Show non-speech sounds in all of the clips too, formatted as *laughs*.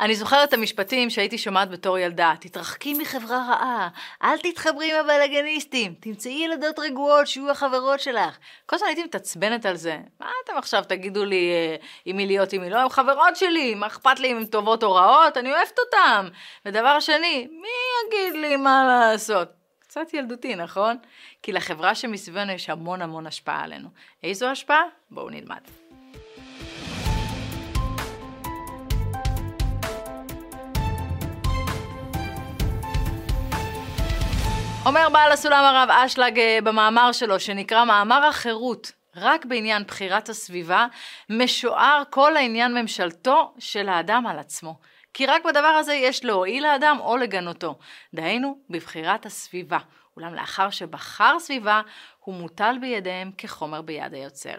אני זוכרת את המשפטים שהייתי שומעת בתור ילדה, תתרחקי מחברה רעה, אל תתחברי עם הבלאגניסטים, תמצאי ילדות רגועות שיהיו החברות שלך. כל הזמן הייתי מתעצבנת על זה. מה אתם עכשיו תגידו לי אה, עם מי להיות עם מי לא? הם חברות שלי, מה אכפת לי אם הן טובות או רעות? אני אוהבת אותן. ודבר שני, מי יגיד לי מה לעשות? קצת ילדותי, נכון? כי לחברה שמסביבנו יש המון המון השפעה עלינו. איזו השפעה? בואו נלמד. אומר בעל הסולם הרב אשלג אה, במאמר שלו, שנקרא מאמר החירות, רק בעניין בחירת הסביבה, משוער כל העניין ממשלתו של האדם על עצמו. כי רק בדבר הזה יש להועיל לאדם או לגנותו. דהיינו, בבחירת הסביבה. אולם לאחר שבחר סביבה, הוא מוטל בידיהם כחומר ביד היוצר.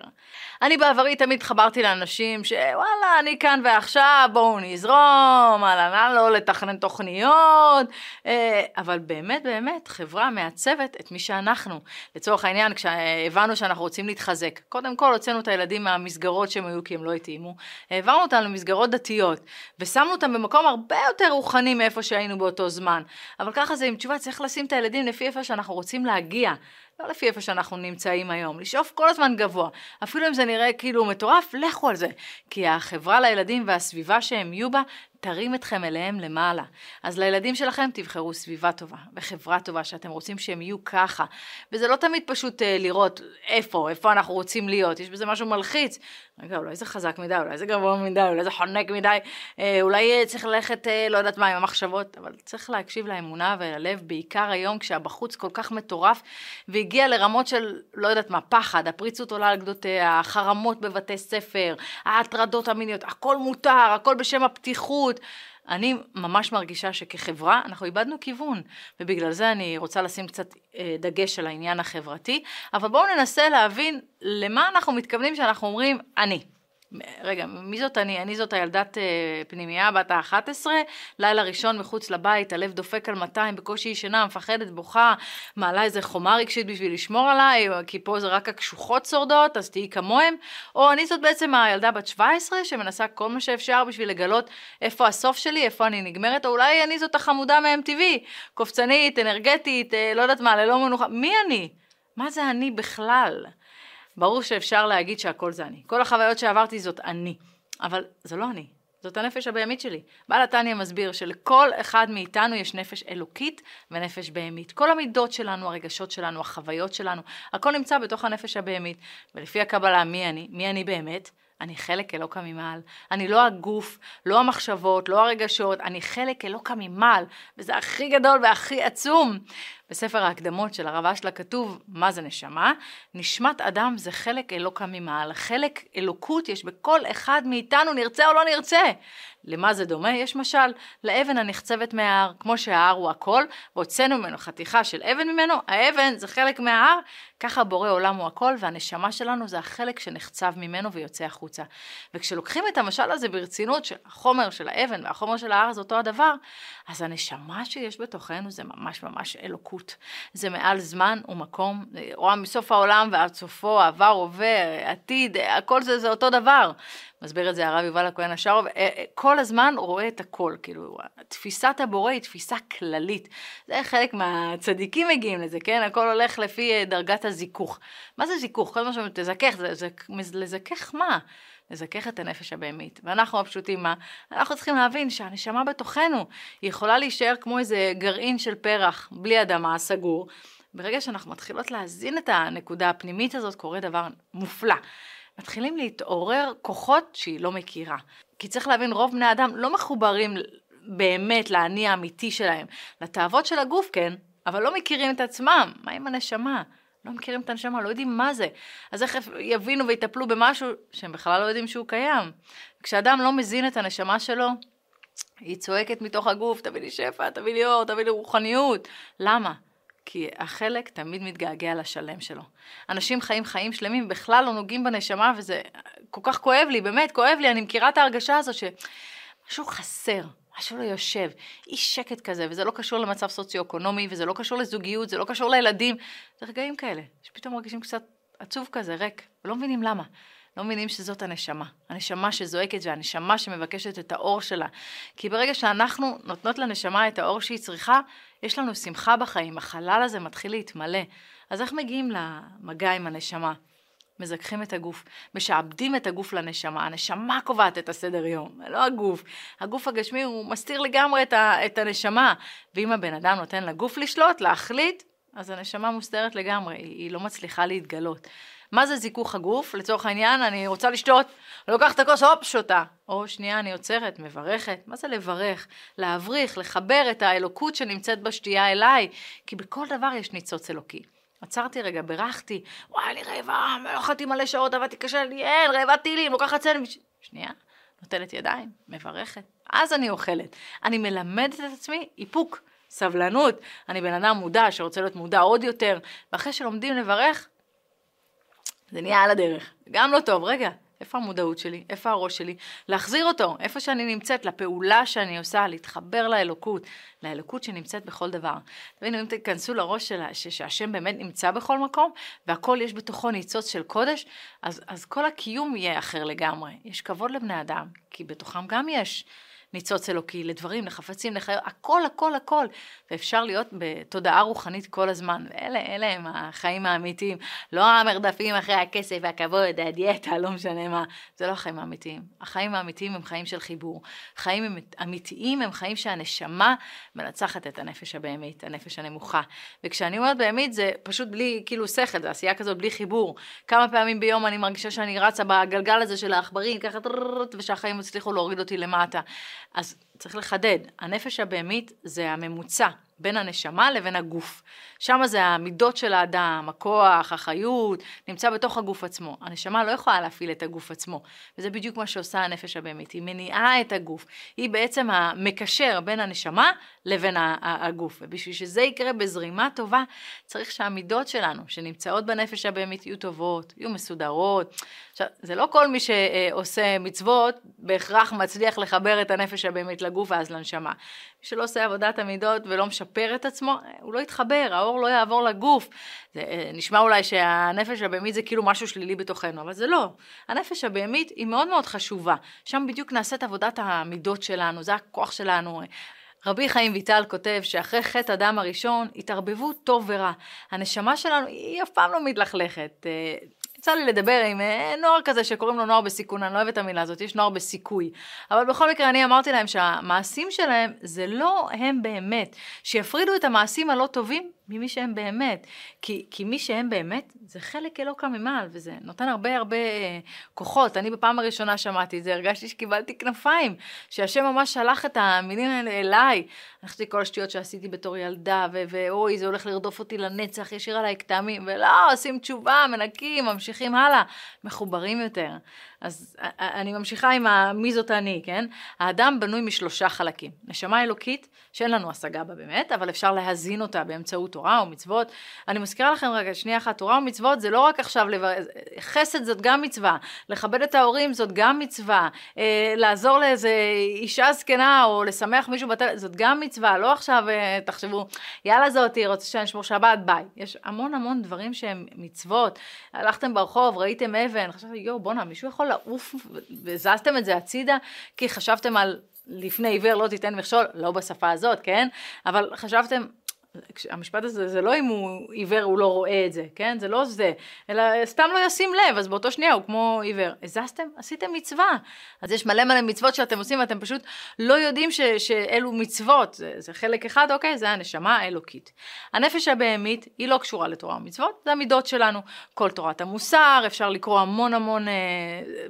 אני בעברי תמיד חברתי לאנשים שוואלה, אני כאן ועכשיו, בואו נזרום, הלאה, לא לתכנן תוכניות, אה, אבל באמת באמת חברה מעצבת את מי שאנחנו. לצורך העניין, כשהבנו שאנחנו רוצים להתחזק, קודם כל הוצאנו את הילדים מהמסגרות שהם היו כי הם לא התאימו, העברנו אותם למסגרות דתיות, ושמנו אותם במקום הרבה יותר רוחני מאיפה שהיינו באותו זמן. אבל ככה זה עם תשובה, צריך לשים את הילדים לפי איפה שאנחנו רוצים להגיע. לא לפי איפה שאנחנו נמצאים היום, לשאוף כל הזמן גבוה. אפילו אם זה נראה כאילו מטורף, לכו על זה. כי החברה לילדים והסביבה שהם יהיו בה, תרים אתכם אליהם למעלה. אז לילדים שלכם תבחרו סביבה טובה וחברה טובה שאתם רוצים שהם יהיו ככה. וזה לא תמיד פשוט uh, לראות איפה, איפה אנחנו רוצים להיות. יש בזה משהו מלחיץ. רגע, אולי זה חזק מדי, אולי זה גבוה מדי, אולי זה חונק מדי, אה, אולי צריך ללכת, אה, לא יודעת מה, עם המחשבות, אבל צריך להקשיב לאמונה וללב, בעיקר היום כשהבחוץ כל כך מטורף, והגיע לרמות של, לא יודעת מה, פחד, הפריצות עולה על גדותיה, החרמות בבתי ספר, ההטרדות המיניות, הכל מותר, הכל בשם הפתיחות. אני ממש מרגישה שכחברה אנחנו איבדנו כיוון, ובגלל זה אני רוצה לשים קצת אה, דגש על העניין החברתי, אבל בואו ננסה להבין למה אנחנו מתכוונים כשאנחנו אומרים אני. רגע, מי זאת אני? אני זאת הילדת אה, פנימייה בת ה-11, לילה ראשון מחוץ לבית, הלב דופק על 200, בקושי ישנה, מפחדת, בוכה, מעלה איזה חומה רגשית בשביל לשמור עליי, כי פה זה רק הקשוחות שורדות, אז תהיי כמוהם, או אני זאת בעצם הילדה בת 17, שמנסה כל מה שאפשר בשביל לגלות איפה הסוף שלי, איפה אני נגמרת, או אולי אני זאת החמודה מ-MTV, קופצנית, אנרגטית, אה, לא יודעת מה, ללא מנוחה, מי אני? מה זה אני בכלל? ברור שאפשר להגיד שהכל זה אני. כל החוויות שעברתי זאת אני, אבל זה לא אני. זאת הנפש הבהמית שלי. בעל התניא מסביר שלכל אחד מאיתנו יש נפש אלוקית ונפש בהמית. כל המידות שלנו, הרגשות שלנו, החוויות שלנו, הכל נמצא בתוך הנפש הבהמית. ולפי הקבלה, מי אני? מי אני באמת? אני חלק אלוקה ממעל. אני לא הגוף, לא המחשבות, לא הרגשות, אני חלק אלוקה ממעל, וזה הכי גדול והכי עצום. בספר ההקדמות של הרב אשלה כתוב מה זה נשמה. נשמת אדם זה חלק אלוקה ממעל. חלק אלוקות יש בכל אחד מאיתנו, נרצה או לא נרצה. למה זה דומה? יש משל לאבן הנחצבת מההר, כמו שההר הוא הכל, והוצאנו ממנו חתיכה של אבן ממנו, האבן זה חלק מההר, ככה בורא עולם הוא הכל, והנשמה שלנו זה החלק שנחצב ממנו ויוצא החוצה. וכשלוקחים את המשל הזה ברצינות, שהחומר של האבן והחומר של ההר זה אותו הדבר, אז הנשמה שיש בתוכנו זה ממש ממש אלוקות. זה מעל זמן ומקום, רואה מסוף העולם ועד סופו, עבר, הווה, עתיד, הכל זה, זה אותו דבר. מסביר את זה הרב יובל הכהן השארוב, אה, אה, כל הזמן רואה את הכל, כאילו, תפיסת הבורא היא תפיסה כללית. זה חלק מהצדיקים מגיעים לזה, כן? הכל הולך לפי אה, דרגת הזיכוך. מה זה זיכוך? כל מה שאומרים, תזכך, זה, זה, לזכך מה? לזכך את הנפש הבהמית. ואנחנו הפשוטים מה? אנחנו צריכים להבין שהנשמה בתוכנו, היא יכולה להישאר כמו איזה גרעין של פרח, בלי אדמה, סגור. ברגע שאנחנו מתחילות להזין את הנקודה הפנימית הזאת, קורה דבר מופלא. מתחילים להתעורר כוחות שהיא לא מכירה. כי צריך להבין, רוב בני אדם לא מחוברים באמת לאני האמיתי שלהם. לתאוות של הגוף כן, אבל לא מכירים את עצמם. מה עם הנשמה? לא מכירים את הנשמה, לא יודעים מה זה. אז איך יבינו ויטפלו במשהו שהם בכלל לא יודעים שהוא קיים? כשאדם לא מזין את הנשמה שלו, היא צועקת מתוך הגוף, תביא לי שפע, תביא לי אור, תביא לי רוחניות. למה? כי החלק תמיד מתגעגע לשלם שלו. אנשים חיים חיים שלמים, בכלל לא נוגעים בנשמה, וזה כל כך כואב לי, באמת כואב לי, אני מכירה את ההרגשה הזאת שמשהו חסר, משהו לא יושב, אי שקט כזה, וזה לא קשור למצב סוציו-אקונומי, וזה לא קשור לזוגיות, זה לא קשור לילדים, זה רגעים כאלה, שפתאום מרגישים קצת עצוב כזה, ריק, ולא מבינים למה. לא מבינים שזאת הנשמה. הנשמה שזועקת והנשמה שמבקשת את האור שלה. כי ברגע שאנחנו נותנות לנשמה את האור שהיא צריכה, יש לנו שמחה בחיים, החלל הזה מתחיל להתמלא. אז איך מגיעים למגע עם הנשמה? מזכחים את הגוף, משעבדים את הגוף לנשמה, הנשמה קובעת את הסדר יום, לא הגוף. הגוף הגשמי הוא מסתיר לגמרי את, ה, את הנשמה, ואם הבן אדם נותן לגוף לשלוט, להחליט, אז הנשמה מוסתרת לגמרי, היא, היא לא מצליחה להתגלות. מה זה זיכוך הגוף? לצורך העניין, אני רוצה לשתות, אני לוקחת את הכוס, הופ, שותה. או שנייה, אני עוצרת, מברכת. מה זה לברך? להבריך, לחבר את האלוקות שנמצאת בשתייה אליי, כי בכל דבר יש ניצוץ אלוקי. עצרתי רגע, בירכתי, וואי, אני רעבה, לא אכלתי מלא שעות, עבדתי קשה לי, אין, רעבה טילים, לוקחת סנדוויץ'. שנייה, נוטלת ידיים, מברכת. אז אני אוכלת. אני מלמדת את עצמי איפוק, סבלנות. אני בן אדם מודע שרוצה להיות מודע עוד יותר, ואחרי שלומדים לברך, זה נהיה על הדרך. גם לא טוב, רגע, איפה המודעות שלי? איפה הראש שלי? להחזיר אותו, איפה שאני נמצאת, לפעולה שאני עושה, להתחבר לאלוקות, לאלוקות שנמצאת בכל דבר. תבינו, אם תיכנסו לראש שלה, שהשם באמת נמצא בכל מקום, והכל יש בתוכו ניצוץ של קודש, אז, אז כל הקיום יהיה אחר לגמרי. יש כבוד לבני אדם, כי בתוכם גם יש ניצוץ אלוקי, לדברים, לחפצים, לחיות, הכל, הכל, הכל. ואפשר להיות בתודעה רוחנית כל הזמן. ואלה, אלה הם החיים האמיתיים. לא המרדפים אחרי הכסף והכבוד, הדיאטה, לא משנה מה. זה לא החיים האמיתיים. החיים האמיתיים הם חיים של חיבור. חיים אמיתיים הם חיים שהנשמה מנצחת את הנפש הבהמית, הנפש הנמוכה. וכשאני אומרת בהמית זה פשוט בלי, כאילו שכל, זה עשייה כזאת בלי חיבור. כמה פעמים ביום אני מרגישה שאני רצה בגלגל הזה של העכברים, ככה ושהחיים הצליחו להוריד אותי למטה. אז צריך לחדד, הנפש הבהמית זה הממוצע בין הנשמה לבין הגוף. שם זה המידות של האדם, הכוח, החיות, נמצא בתוך הגוף עצמו. הנשמה לא יכולה להפעיל את הגוף עצמו, וזה בדיוק מה שעושה הנפש הבהמית. היא מניעה את הגוף. היא בעצם המקשר בין הנשמה לבין הגוף. ובשביל שזה יקרה בזרימה טובה, צריך שהמידות שלנו, שנמצאות בנפש הבהמית, יהיו טובות, יהיו מסודרות. עכשיו, זה לא כל מי שעושה מצוות, בהכרח מצליח לחבר את הנפש הבהמית לגוף ואז לנשמה. מי שלא עושה עבודת המידות ולא משפר את עצמו, הוא לא יתחבר, האור לא יעבור לגוף. זה אה, נשמע אולי שהנפש הבהמית זה כאילו משהו שלילי בתוכנו, אבל זה לא. הנפש הבהמית היא מאוד מאוד חשובה. שם בדיוק נעשית עבודת המידות שלנו, זה הכוח שלנו. רבי חיים ויטל כותב שאחרי חטא אדם הראשון, התערבבות טוב ורע. הנשמה שלנו היא אף פעם לא מתלכלכת. אה, יצא לי לדבר עם אה, נוער כזה שקוראים לו נוער בסיכון, אני לא אוהבת את המילה הזאת, יש נוער בסיכוי. אבל בכל מקרה אני אמרתי להם שהמעשים שלהם זה לא הם באמת. שיפרידו את המעשים הלא טובים ממי שהם באמת. כי, כי מי שהם באמת זה חלק אלוקא ממעל, וזה נותן הרבה הרבה אה, כוחות. אני בפעם הראשונה שמעתי את זה, הרגשתי שקיבלתי כנפיים, שהשם ממש שלח את המילים האלה אליי. אני חושבת כל השטויות שעשיתי בתור ילדה, ואוי, זה הולך לרדוף אותי לנצח, ישיר עליי כתמים, ולא, עושים תשובה, מנקים, ממשיכים הלאה, מחוברים יותר. אז אני ממשיכה עם מי זאת אני, כן? האדם בנוי משלושה חלקים. נשמה אלוקית, שאין לנו השגה בה באמת, אבל אפשר להזין אותה באמצעות תורה ומצוות. אני מזכירה לכם רגע, שנייה אחת, תורה ומצוות זה לא רק עכשיו, לבר... חסד זאת גם מצווה, לכבד את ההורים זאת גם מצווה, אה, לעזור לאיזה אישה זקנה או לשמח מישהו בטל... זאת גם מצווה, לא עכשיו אה, תחשבו, יאללה זאתי, רוצה שאני אשמור שבת, ביי. יש המון המון דברים שהם מצוות. הלכתם ברחוב, ראיתם אבן, חשבתי, יואו, בואנה, מישהו יכול לעוף וזזתם את זה הצידה, כי חשבתם על לפני עיוור לא תיתן מכשול, לא בשפה הזאת, כן? אבל חשבתם, המשפט הזה זה לא אם הוא עיוור הוא לא רואה את זה, כן? זה לא זה, אלא סתם לא ישים לב, אז באותו שנייה הוא כמו עיוור. הזזתם? עשיתם מצווה. אז יש מלא מלא מצוות שאתם עושים ואתם פשוט לא יודעים ש, שאלו מצוות, זה, זה חלק אחד, אוקיי? זה הנשמה האלוקית. הנפש הבהמית היא לא קשורה לתורה ומצוות, זה המידות שלנו. כל תורת המוסר, אפשר לקרוא המון המון אה,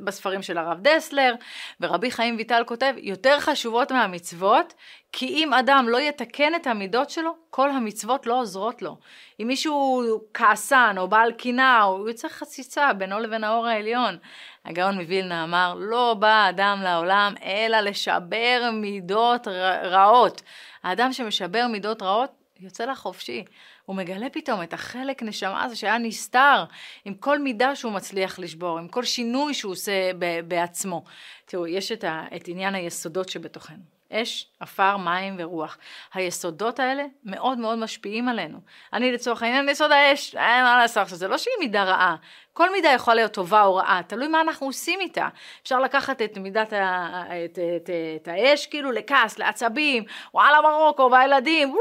בספרים של הרב דסלר, ורבי חיים ויטל כותב, יותר חשובות מהמצוות, כי אם אדם לא יתקן את המידות שלו, כל המצוות לא עוזרות לו. אם מישהו כעסן או בעל קינה, הוא יוצר חציצה בינו לבין האור העליון. הגאון מווילנה אמר, לא בא האדם לעולם אלא לשבר מידות רעות. האדם שמשבר מידות רעות יוצא לחופשי. הוא מגלה פתאום את החלק נשמה הזה שהיה נסתר, עם כל מידה שהוא מצליח לשבור, עם כל שינוי שהוא עושה בעצמו. תראו, יש את, ה, את עניין היסודות שבתוכנו. אש, עפר, מים ורוח. היסודות האלה מאוד מאוד משפיעים עלינו. אני לצורך העניין יסוד האש, אין מה לעשות עכשיו, זה לא שהיא מידה רעה. כל מידה יכולה להיות טובה או רעה, תלוי מה אנחנו עושים איתה. אפשר לקחת את מידת ה... את, את, את, את האש כאילו לכעס, לעצבים, וואלה מרוקו והילדים,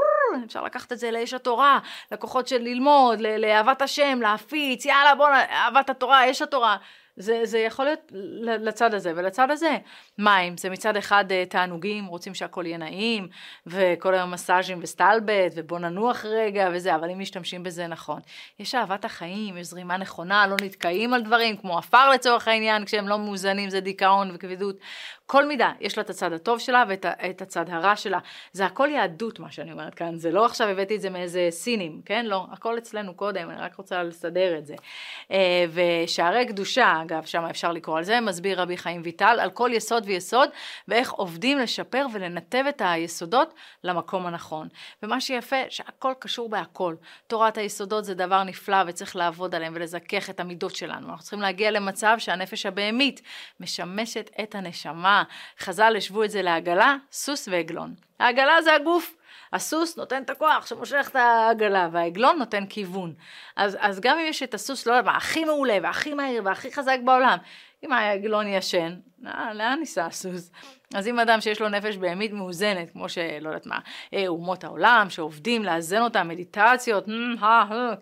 אפשר לקחת את זה לאש התורה, לכוחות של ללמוד, לאהבת השם, להפיץ, יאללה בוא, אהבת התורה, אש התורה. זה, זה יכול להיות לצד הזה ולצד הזה. מים, זה מצד אחד אה, תענוגים, רוצים שהכל יהיה נעים, וכל היום מסאז'ים וסטלבט, ובוא ננוח רגע וזה, אבל אם משתמשים בזה נכון. יש אהבת החיים, יש זרימה נכונה, לא נתקעים על דברים, כמו עפר לצורך העניין, כשהם לא מאוזנים זה דיכאון וכבדות. כל מידה, יש לה את הצד הטוב שלה ואת הצד הרע שלה. זה הכל יהדות, מה שאני אומרת כאן, זה לא עכשיו הבאתי את זה מאיזה סינים, כן? לא, הכל אצלנו קודם, אני רק רוצה לסדר את זה. אה, ושערי קדושה, אגב, שם אפשר לקרוא על זה, מסביר רבי חיים ויטל, על כל יסוד ויסוד, ואיך עובדים לשפר ולנתב את היסודות למקום הנכון. ומה שיפה, שהכל קשור בהכל. תורת היסודות זה דבר נפלא וצריך לעבוד עליהם ולזכך את המידות שלנו. אנחנו צריכים להגיע למצב שהנפש הבהמית משמשת את הנשמה. חז"ל השוו את זה לעגלה, סוס ועגלון. העגלה זה הגוף. הסוס נותן את הכוח שמושך את העגלה, והעגלון נותן כיוון. אז, אז גם אם יש את הסוס, לא יודע מה, הכי מעולה, והכי מהיר, והכי חזק בעולם, אם העגלון ישן, לאן ניסע הסוס? אז אם אדם שיש לו נפש בהמית מאוזנת, כמו שלא יודעת מה, אה, אומות העולם, שעובדים לאזן אותה, מדיטציות,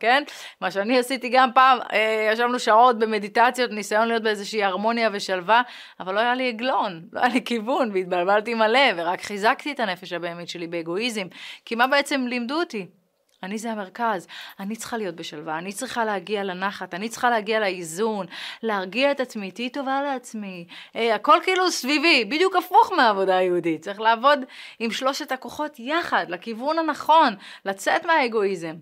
כן? מה שאני עשיתי גם פעם, אה, ישבנו שעות במדיטציות, ניסיון להיות באיזושהי הרמוניה ושלווה, אבל לא היה לי עגלון, לא היה לי כיוון, והתבלבלתי מלא, ורק חיזקתי את הנפש הבהמית שלי באגואיזם. כי מה בעצם לימדו אותי? אני זה המרכז, אני צריכה להיות בשלווה, אני צריכה להגיע לנחת, אני צריכה להגיע לאיזון, להרגיע את עצמי, תהיי טובה לעצמי. אה, הכל כאילו סביבי, בדיוק הפוך מהעבודה היהודית. צריך לעבוד עם שלושת הכוחות יחד, לכיוון הנכון, לצאת מהאגואיזם.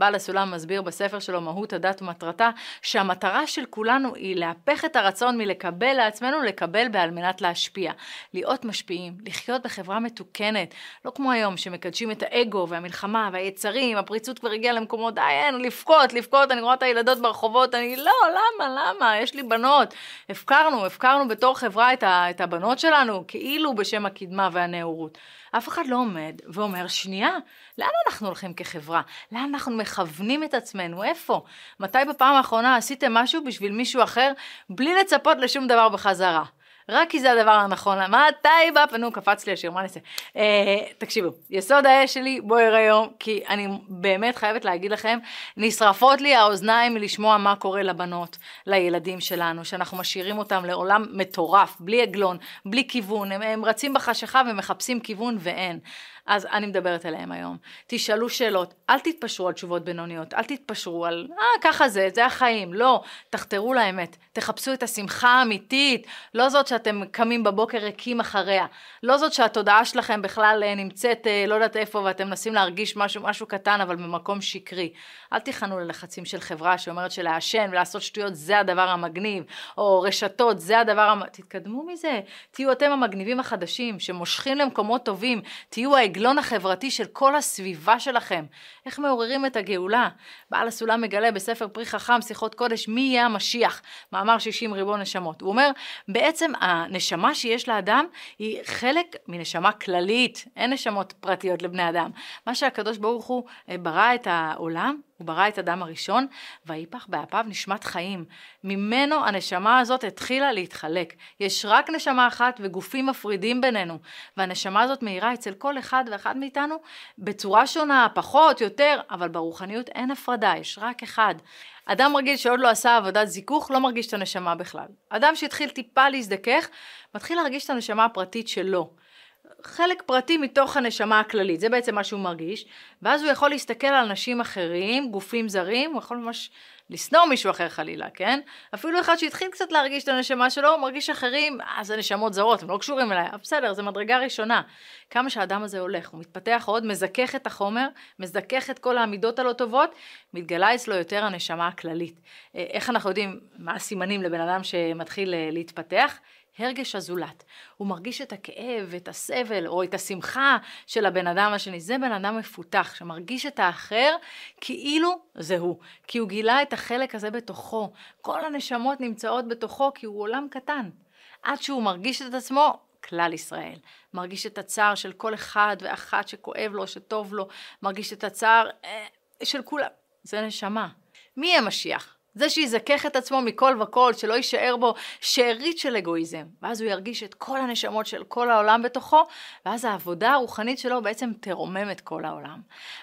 בעל הסולם מסביר בספר שלו מהות הדת ומטרתה שהמטרה של כולנו היא להפך את הרצון מלקבל לעצמנו לקבל בעל מנת להשפיע. להיות משפיעים, לחיות בחברה מתוקנת, לא כמו היום שמקדשים את האגו והמלחמה והיצרים, הפריצות כבר הגיעה למקומות, די אין, לבכות, לבכות, אני רואה את הילדות ברחובות, אני לא, למה, למה, יש לי בנות. הפקרנו, הפקרנו בתור חברה את, ה, את הבנות שלנו, כאילו בשם הקדמה והנאורות. אף אחד לא עומד ואומר, שנייה, לאן אנחנו הולכים כחברה? לאן אנחנו מכוונים את עצמנו? איפה? מתי בפעם האחרונה עשיתם משהו בשביל מישהו אחר בלי לצפות לשום דבר בחזרה? רק כי זה הדבר הנכון. מתי בא פנו, קפץ לי השיר, מה נעשה? אה, תקשיבו, יסוד האש שלי בוער היום, כי אני באמת חייבת להגיד לכם, נשרפות לי האוזניים מלשמוע מה קורה לבנות, לילדים שלנו, שאנחנו משאירים אותם לעולם מטורף, בלי עגלון, בלי כיוון, הם, הם רצים בחשיכה ומחפשים כיוון ואין. אז אני מדברת אליהם היום. תשאלו שאלות, אל תתפשרו על תשובות בינוניות, אל תתפשרו על, אה, ככה זה, זה החיים. לא, תחתרו לאמת, תחפשו את השמחה האמיתית, לא זאת שאתם קמים בבוקר ריקים אחריה, לא זאת שהתודעה שלכם בכלל אה, נמצאת אה, לא יודעת איפה ואתם מנסים להרגיש משהו, משהו קטן אבל במקום שקרי. אל תיכנו ללחצים של חברה שאומרת שלעשן ולעשות שטויות זה הדבר המגניב, או רשתות זה הדבר, המ... תתקדמו מזה, תהיו אתם המגניבים החדשים שמושכים למקומות טובים, תהיו העגלון החברתי של כל הסביבה שלכם. איך מעוררים את הגאולה? בעל הסולם מגלה בספר פרי חכם, שיחות קודש, מי יהיה המשיח? מאמר 60 ריבון נשמות. הוא אומר, בעצם הנשמה שיש לאדם היא חלק מנשמה כללית, אין נשמות פרטיות לבני אדם. מה שהקדוש ברוך הוא אה, ברא את העולם, הוא ברא את אדם הראשון, ויפח באפיו נשמת חיים. ממנו הנשמה הזאת התחילה להתחלק. יש רק נשמה אחת וגופים מפרידים בינינו, והנשמה הזאת מאירה אצל כל אחד ואחד מאיתנו בצורה שונה, פחות, יותר, אבל ברוחניות אין הפרדה, יש רק אחד. אדם רגיל שעוד לא עשה עבודת זיכוך לא מרגיש את הנשמה בכלל. אדם שהתחיל טיפה להזדכך, מתחיל להרגיש את הנשמה הפרטית שלו. חלק פרטי מתוך הנשמה הכללית, זה בעצם מה שהוא מרגיש, ואז הוא יכול להסתכל על אנשים אחרים, גופים זרים, הוא יכול ממש לשנוא מישהו אחר חלילה, כן? אפילו אחד שהתחיל קצת להרגיש את הנשמה שלו, הוא מרגיש אחרים, אז זה נשמות זרות, הם לא קשורים אליי, בסדר, זה מדרגה ראשונה. כמה שהאדם הזה הולך, הוא מתפתח עוד, מזכך את החומר, מזכך את כל העמידות הלא טובות, מתגלה אצלו יותר הנשמה הכללית. אה, איך אנחנו יודעים מה הסימנים לבן אדם שמתחיל אה, להתפתח? הרגש הזולת. הוא מרגיש את הכאב, את הסבל, או את השמחה של הבן אדם השני. זה בן אדם מפותח, שמרגיש את האחר כאילו זה הוא. כי הוא גילה את החלק הזה בתוכו. כל הנשמות נמצאות בתוכו כי הוא עולם קטן. עד שהוא מרגיש את עצמו כלל ישראל. מרגיש את הצער של כל אחד ואחת שכואב לו, שטוב לו, מרגיש את הצער אה, של כולם. זה נשמה. מי יהיה משיח? זה שיזכך את עצמו מכל וכל, שלא יישאר בו שארית של אגואיזם. ואז הוא ירגיש את כל הנשמות של כל העולם בתוכו, ואז העבודה הרוחנית שלו בעצם תרומם את כל העולם.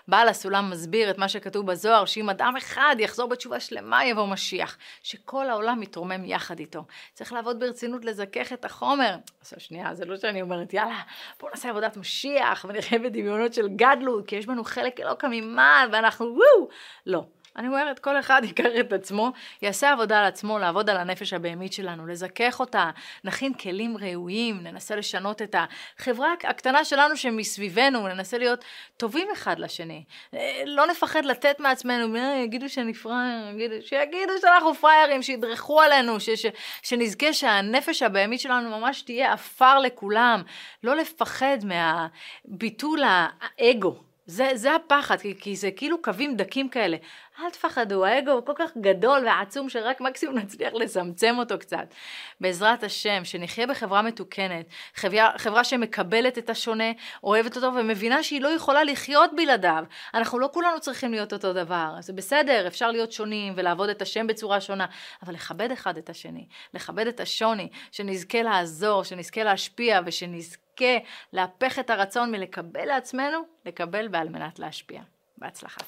בעל הסולם מסביר את מה שכתוב בזוהר, שאם אדם אחד יחזור בתשובה שלמה יבוא משיח, שכל העולם יתרומם יחד איתו. צריך לעבוד ברצינות לזכך את החומר. עכשיו שנייה, זה לא שאני אומרת, יאללה, בואו נעשה עבודת משיח ונחיה בדמיונות של גדלות, כי יש בנו חלק אלוקא ממעל ואנחנו וואו. לא. אני אומרת, כל אחד *laughs* ייקח את עצמו, יעשה עבודה על עצמו, לעבוד על הנפש הבהמית שלנו, לזכך אותה, נכין כלים ראויים, ננסה לשנות את החברה הקטנה שלנו שמסביבנו, ננסה להיות טובים אחד לשני. אה, לא נפחד לתת מעצמנו, אה, יגידו שאני פראייר, יגידו, שיגידו שאנחנו פראיירים, שידרכו עלינו, ש, ש, שנזכה שהנפש הבהמית שלנו ממש תהיה עפר לכולם. לא לפחד מהביטול האגו. זה, זה הפחד, כי, כי זה כאילו קווים דקים כאלה. אל תפחדו, האגו הוא כל כך גדול ועצום שרק מקסימום נצליח לצמצם אותו קצת. בעזרת השם, שנחיה בחברה מתוקנת, חברה, חברה שמקבלת את השונה, אוהבת אותו ומבינה שהיא לא יכולה לחיות בלעדיו. אנחנו לא כולנו צריכים להיות אותו דבר, זה בסדר, אפשר להיות שונים ולעבוד את השם בצורה שונה, אבל לכבד אחד את השני, לכבד את השוני, שנזכה לעזור, שנזכה להשפיע ושנזכה... להפך את הרצון מלקבל לעצמנו, לקבל ועל מנת להשפיע. בהצלחה.